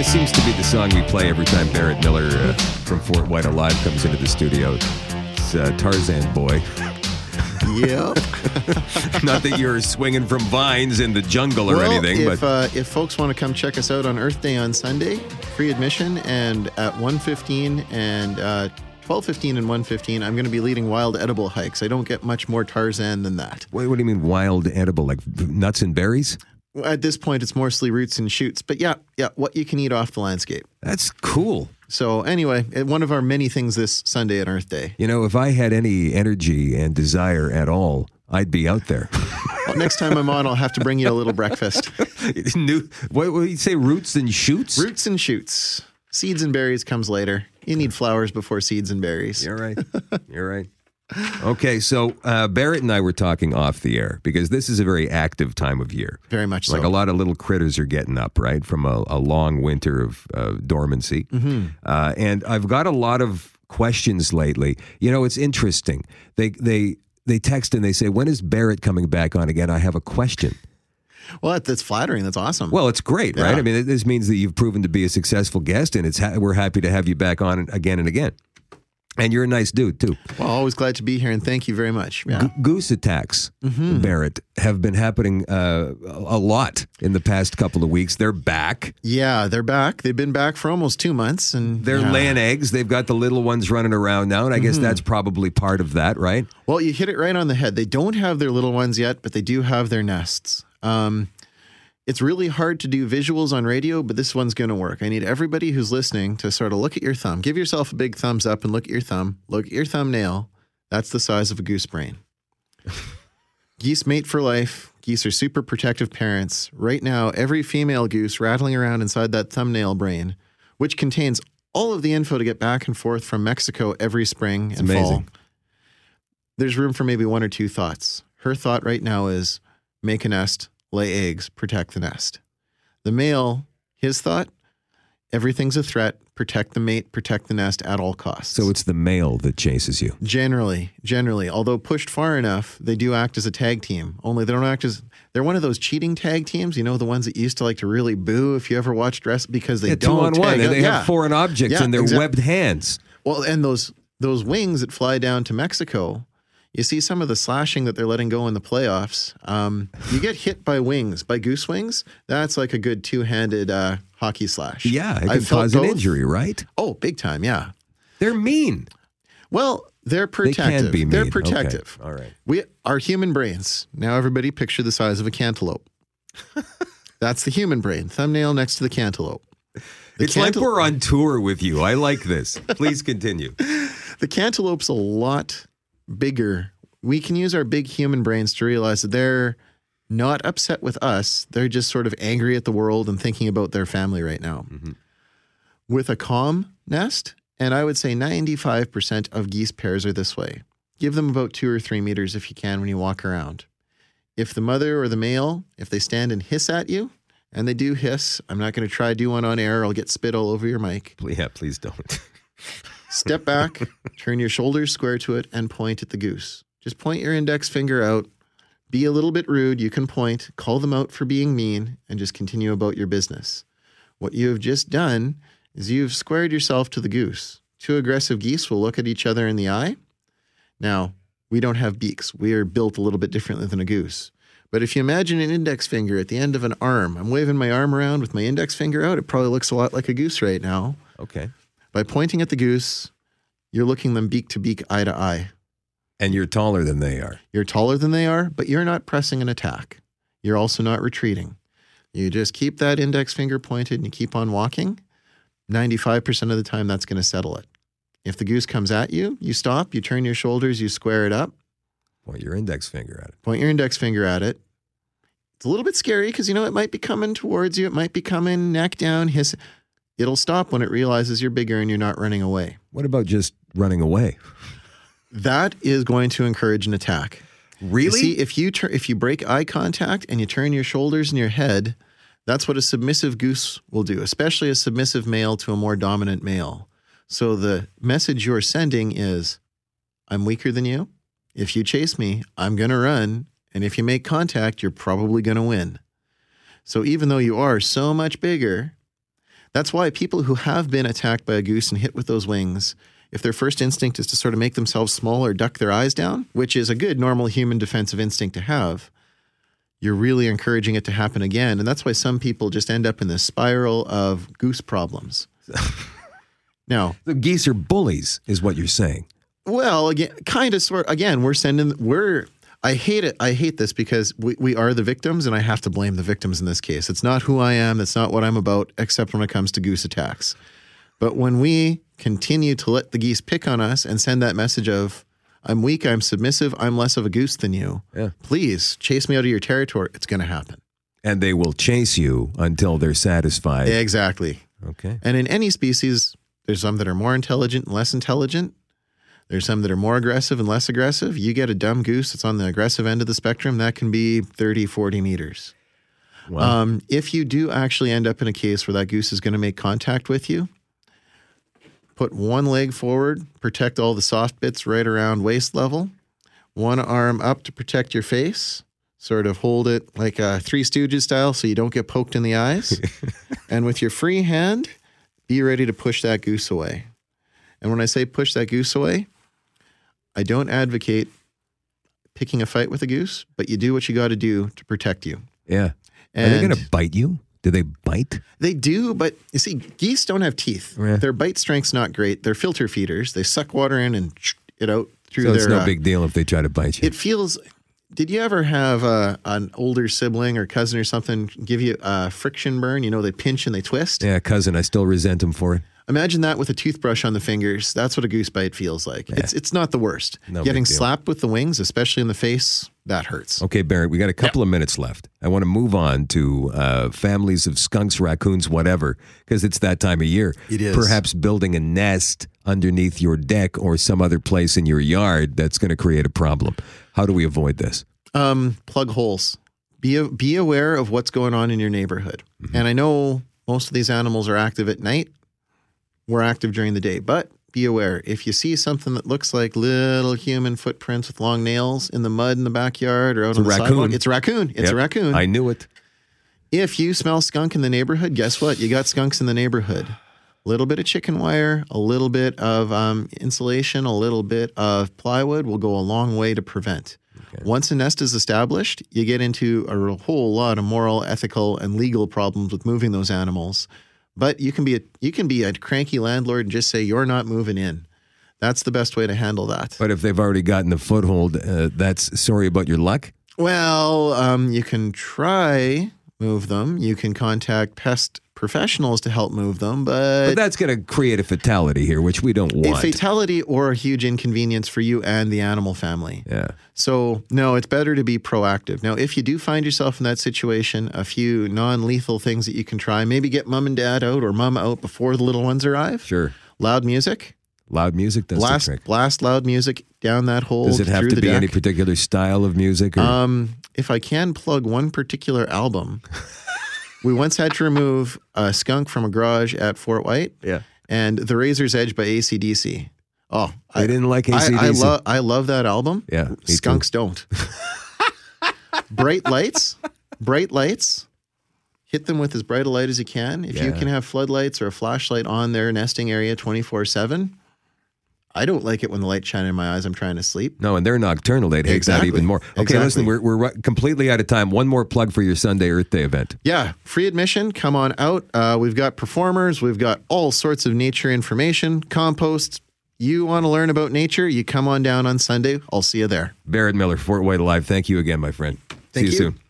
this seems to be the song we play every time Barrett Miller uh, from Fort Whyte Alive comes into the studio. It's uh, Tarzan Boy. Yep. Not that you're swinging from vines in the jungle or well, anything, if, but uh, if folks want to come check us out on Earth Day on Sunday, free admission, and at 1:15 and uh, 12:15 and 1:15, I'm going to be leading wild edible hikes. I don't get much more Tarzan than that. wait, what do you mean wild edible? Like nuts and berries? At this point, it's mostly roots and shoots, but yeah, yeah, what you can eat off the landscape. That's cool. So anyway, eh, one of our many things this Sunday at Earth Day. You know, if I had any energy and desire at all, I'd be out there. Well, next time I'm on, I'll have to bring you a little breakfast. New, what would you say? Roots and shoots? Roots and shoots. Seeds and berries comes later. You need flowers before seeds and berries. You're right. You're right. Okay, so uh, Barrett and I were talking off the air because this is a very active time of year. Very much so. Like a lot of little critters are getting up, right, from a, a long winter of uh, dormancy. Mm-hmm. Uh, and I've got a lot of questions lately. You know, it's interesting. They they they text and they say, "When is Barrett coming back on again?" I have a question. well, that's flattering. That's awesome. Well, it's great, right? I mean, this means that you've proven to be a successful guest, and it's ha- we're happy to have you back on again and again. And you're a nice dude too. Well, always glad to be here, and thank you very much. Yeah. Goose attacks, Mm-hmm. Barrett, have been happening uh, a lot in the past couple of weeks. They're back. Yeah, they're back. They've been back for almost two months, and They're yeah. laying eggs. They've got the little ones running around now, and I Mm-hmm. guess that's probably part of that, right? Well, you hit it right on the head. They don't have their little ones yet, but they do have their nests. Um, it's really hard to do visuals on radio, but this one's going to work. I need everybody who's listening to sort of look at your thumb. Give yourself a big thumbs up and look at your thumb. Look at your thumbnail. That's the size of a goose brain. Geese mate for life. Geese are super protective parents. Right now, every female goose rattling around inside that thumbnail brain, which contains all of the info to get back and forth from Mexico every spring and fall. There's room for maybe one or two thoughts. Her thought right now is make a nest, lay eggs, protect the nest. The male, his thought, everything's a threat, protect the mate, protect the nest at all costs. So it's the male that chases you. Generally, generally, although pushed far enough, they do act as a tag team. Only they don't act as they're one of those cheating tag teams. You know, the ones that used to like to really boo if you ever watched dress because they Yeah, don't two on one, and they yeah. have foreign objects Yeah, in their exact- webbed hands. Well, and those those wings that fly down to Mexico, you see some of the slashing that they're letting go in the playoffs. Um, you get hit by wings, by goose wings. That's like a good two handed uh, hockey slash. Yeah, it can cause an injury, right? Oh, big time. Yeah. They're mean. Well, they're They protective. be mean. They're Okay, protective. all right. We our human brains. Now everybody picture the size of a cantaloupe. That's the human brain. Thumbnail next to the cantaloupe. The It's like we're on tour with you. I like this. Please continue. The cantaloupe's a lot bigger. We can use our big human brains to realize that they're not upset with us. They're just sort of angry at the world and thinking about their family right now. Mm-hmm. With a calm nest, and I would say 95% of geese pairs are this way. Give them about two or three meters if you can when you walk around. If the mother or the male, if they stand and hiss at you, and they do hiss, I'm not going to try do one on air. I'll get spit all over your mic. Yeah, please don't. Step back, turn your shoulders square to it, and point at the goose. Just point your index finger out. Be a little bit rude. You can point, call them out for being mean, and just continue about your business. What you have just done is you've squared yourself to the goose. Two aggressive geese will look at each other in the eye. Now, we don't have beaks. We are built a little bit differently than a goose. But if you imagine an index finger at the end of an arm, I'm waving my arm around with my index finger out. It probably looks a lot like a goose right now. Okay. By pointing at the goose, you're looking them beak to beak, eye to eye. And you're taller than they are. You're taller than they are, but you're not pressing an attack. You're also not retreating. You just keep that index finger pointed and you keep on walking. 95% of the time, that's going to settle it. If the goose comes at you, you stop, you turn your shoulders, you square it up, Point your index finger at it. point your index finger at it. It's a little bit scary because you know it might be coming towards you. It might be coming neck down, hiss. It'll stop when it realizes you're bigger and you're not running away. What about just running away? That is going to encourage an attack. You Really? see, if you tur- if you break eye contact and you turn your shoulders and your head, that's what a submissive goose will do, especially a submissive male to a more dominant male. So the message you're sending is, I'm weaker than you. If you chase me, I'm going to run, and if you make contact, you're probably going to win. So even though you are so much bigger, That's why people who have been attacked by a goose and hit with those wings, if their first instinct is to sort of make themselves small or duck their eyes down, which is a good normal human defensive instinct to have, you're really encouraging it to happen again. And that's why some people just end up in this spiral of goose problems. now, The geese are bullies, is what you're saying. well, again, kind of sort. Again, we're sending. We're. I hate it. I hate this because we, we are the victims, and I have to blame the victims in this case. It's not who I am. It's not what I'm about, except when it comes to goose attacks. But when we continue to let the geese pick on us and send that message of "I'm weak, I'm submissive, I'm less of a goose than you," Yeah. please chase me out of your territory. It's going to happen. And they will chase you until they're satisfied. Exactly. Okay. And in any species, there's some that are more intelligent and less intelligent. There's some that are more aggressive and less aggressive. You get a dumb goose that's on the aggressive end of the spectrum, that can be 30, 40 meters. Wow. Um, if you do actually end up in a case where that goose is going to make contact with you, put one leg forward, protect all the soft bits right around waist level, one arm up to protect your face, sort of hold it like a Three Stooges style so you don't get poked in the eyes. and with your free hand, be ready to push that goose away. And when I say push that goose away, I don't advocate picking a fight with a goose, but you do what you got to do to protect you. yeah. Are they going to bite you? Do they bite? They do, but you see, geese don't have teeth. Yeah. Their bite strength's not great. They're filter feeders. They suck water in and it out through So their. So it's no uh, big deal if they try to bite you. It feels. Did you ever have uh, an older sibling or cousin or something give you a friction burn? You know, they pinch and they twist. yeah, cousin, I still resent him for it. Imagine that with a toothbrush on the fingers. That's what a goose bite feels like. It's it's not the worst. No Getting slapped with the wings, especially in the face, that hurts. Okay, Barrett, we got a couple of minutes left. I want to move on to uh, families of skunks, raccoons, whatever, because it's that time of year. It is. Perhaps building a nest underneath your deck or some other place in your yard that's going to create a problem. How do we avoid this? um, plug holes. Be be aware of what's going on in your neighborhood. And I know most of these animals are active at night. We're active during the day, but be aware if you see something that looks like little human footprints with long nails in the mud in the backyard or out on a the raccoon. sidewalk, it's a raccoon. It's Yep, a raccoon. I knew it. if you smell skunk in the neighborhood, guess what? You got skunks in the neighborhood. A little bit of chicken wire, a little bit of um, insulation, a little bit of plywood will go a long way to prevent. Once a nest is established, you get into a whole lot of moral, ethical, and legal problems with moving those animals. But you can be a you can be a cranky landlord and just say you're not moving in. That's the best way to handle that. But if they've already gotten a foothold, uh, that's sorry about your luck. Well, um, you can try move them. You can contact pest professionals to help move them, But but, that's going to create a fatality here, which we don't want. a fatality or a huge inconvenience for you and the animal family. yeah. So, no, it's better to be proactive. Now, if you do find yourself in that situation, a few non lethal things that you can try maybe get mom and dad out or mom out before the little ones arrive. Sure. Loud music, Loud music does blast, the trick. blast loud music down that hole. Does it have to be deck. any particular style of music? Or? Um, if I can plug one particular album, we once had to remove a skunk from a garage at Fort Whyte yeah. and The Razor's Edge by AC/DC. Oh, I didn't like I, AC/DC. I, love I love that album. Yeah, me too. Skunks don't. bright lights, bright lights. Hit them with as bright a light as you can. If you can have floodlights or a flashlight on their nesting area 24 7. I don't like it when the light shine in my eyes. I'm trying to sleep. No, and they're nocturnal. They'd hate Exactly. that even more. Okay, Exactly. listen, we're, we're completely out of time. One more plug for your Sunday Earth Day event. Yeah, free admission. Come on out. Uh, we've got performers. We've got all sorts of nature information, compost. You want to learn about nature? You come on down on Sunday. I'll see you there. Barrett Miller, Fort Whyte Alive. Thank you again, my friend. Thank See you you. soon.